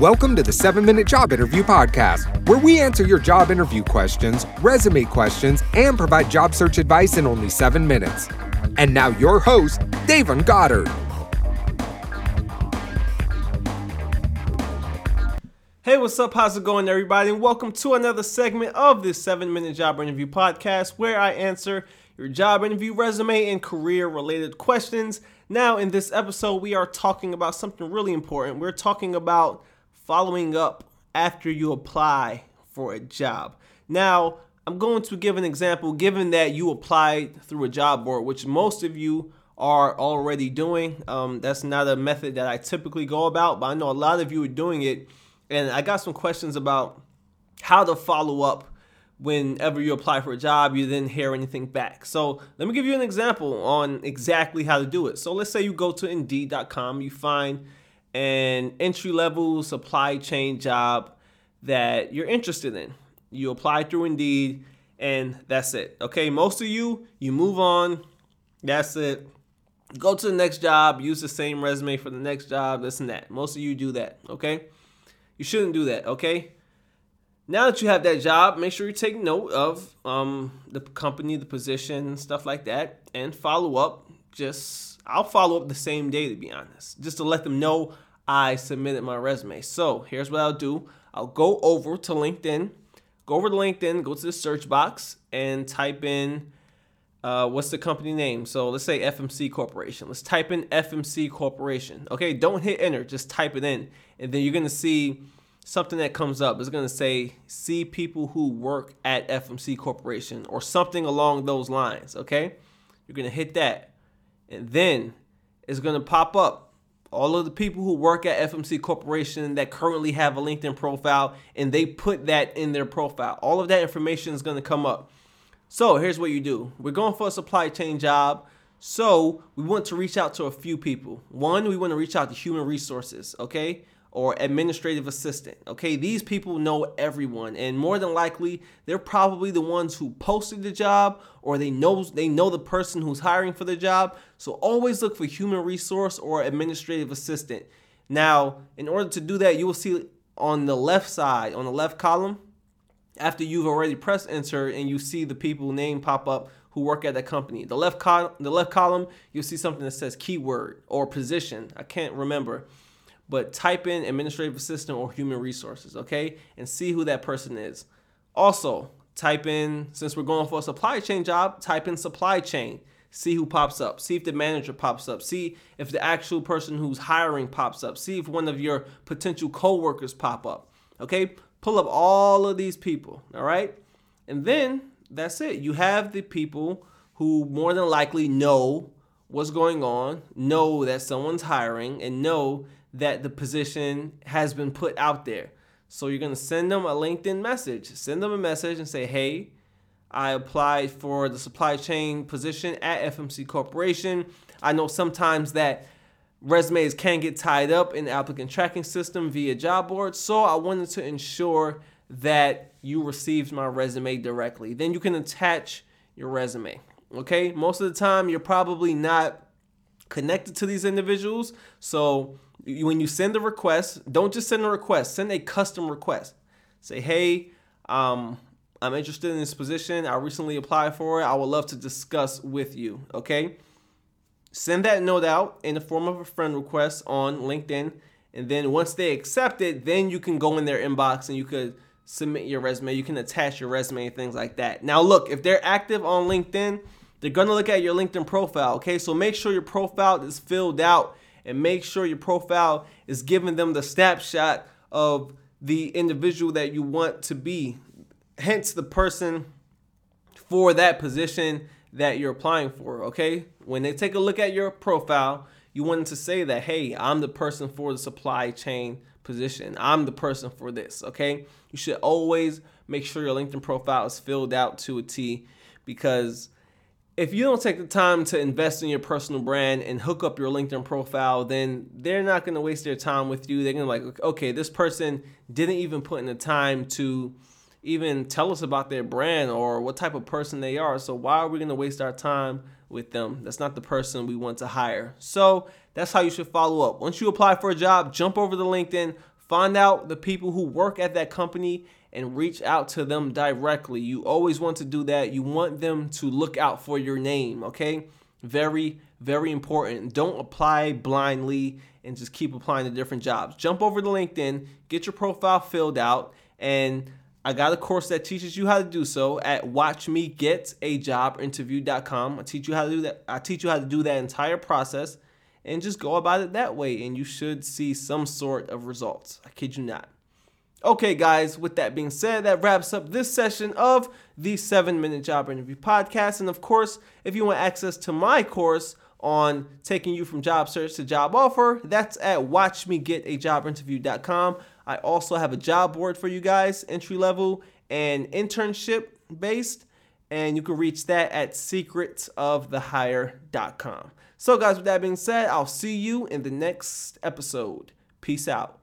Welcome to the 7 Minute Job Interview Podcast, where we answer your job interview questions, resume questions, and provide job search advice in only 7 minutes. And now, your host, Davon Goddard. Hey, what's up? How's it going, everybody? And welcome to another segment of this 7 Minute Job Interview Podcast, where I answer your job interview, resume, and career related questions. Now, in this episode, we are talking about something really important. We're talking about following up after you apply for a job. Now, I'm going to give an example given that you applied through a job board, which most of you are already doing. Um, that's not a method that I typically go about, but I know a lot of you are doing it. And I got some questions about how to follow up whenever you apply for a job, you didn't hear anything back. So let me give you an example on exactly how to do it. So let's say you go to Indeed.com, you find an entry level supply chain job that you're interested in. You apply through Indeed, and that's it. Okay, most of you, you move on. That's it. Go to the next job, use the same resume for the next job, this and that. Most of you do that, okay? You shouldn't do that, okay? Now that you have that job, make sure you take note of um, the company, the position, stuff like that, and follow up. Just I'll follow up the same day to be honest, just to let them know I submitted my resume. So here's what I'll do I'll go over to LinkedIn, go over to LinkedIn, go to the search box, and type in uh, what's the company name? So let's say FMC Corporation. Let's type in FMC Corporation. Okay, don't hit enter, just type it in. And then you're gonna see something that comes up. It's gonna say see people who work at FMC Corporation or something along those lines. Okay, you're gonna hit that. And then it's gonna pop up all of the people who work at FMC Corporation that currently have a LinkedIn profile and they put that in their profile. All of that information is going to come up. So here's what you do we're going for a supply chain job. So we want to reach out to a few people. One, we want to reach out to human resources, okay? Or administrative assistant. Okay, these people know everyone, and more than likely, they're probably the ones who posted the job, or they know they know the person who's hiring for the job. So always look for human resource or administrative assistant. Now, in order to do that, you will see on the left side, on the left column, after you've already pressed enter and you see the people name pop up who work at that company. The left column, the left column, you'll see something that says keyword or position. I can't remember but type in administrative assistant or human resources, okay? And see who that person is. Also, type in, since we're going for a supply chain job, type in supply chain. See who pops up. See if the manager pops up. See if the actual person who's hiring pops up. See if one of your potential coworkers pop up. Okay? Pull up all of these people, all right? And then that's it. You have the people who more than likely know what's going on, know that someone's hiring, and know that the position has been put out there. So you're going to send them a LinkedIn message. Send them a message and say, hey, I applied for the supply chain position at FMC Corporation. I know sometimes that resumes can get tied up in the applicant tracking system via job boards. So I wanted to ensure that you received my resume directly. Then you can attach your resume. Okay, most of the time you're probably not connected to these individuals. So when you send a request, don't just send a request, send a custom request. Say, hey, um, I'm interested in this position. I recently applied for it. I would love to discuss with you. Okay. Send that note out in the form of a friend request on LinkedIn. And then once they accept it, then you can go in their inbox and you could submit your resume. You can attach your resume and things like that. Now, look, if they're active on LinkedIn, they're to look at your LinkedIn profile. Okay. So make sure your profile is filled out and make sure your profile is giving them the snapshot of the individual that you want to be. Hence, the person for that position that you're applying for. Okay. When they take a look at your profile, you want to say that, hey, I'm the person for the supply chain position. I'm the person for this. Okay. You should always make sure your LinkedIn profile is filled out to a T because if you don't take the time to invest in your personal brand and hook up your LinkedIn profile, then they're not going to waste their time with you. They're going to like, okay, this person didn't even put in the time to even tell us about their brand or what type of person they are. So why are we going to waste our time with them? That's not the person we want to hire. So that's how you should follow up. Once you apply for a job, jump over to LinkedIn, Find out the people who work at that company and reach out to them directly. You always want to do that. You want them to look out for your name, okay? Very, very important. Don't apply blindly and just keep applying to different jobs. Jump over to LinkedIn, get your profile filled out, and I got a course that teaches you how to do so at watchmegetajobinterview.com. I teach you how to do that. I teach you how to do that entire process and just go about it that way and you should see some sort of results. I kid you not. Okay, guys, with that being said, that wraps up this session of the 7 Minute Job Interview Podcast. And of course, if you want access to my course on taking you from job search to job offer, that's at watchmegetajobinterview.com. I also have a job board for you guys, entry level and internship based, and you can reach that at secretsofthehire.com. So, guys, with that being said, I'll see you in the next episode. Peace out.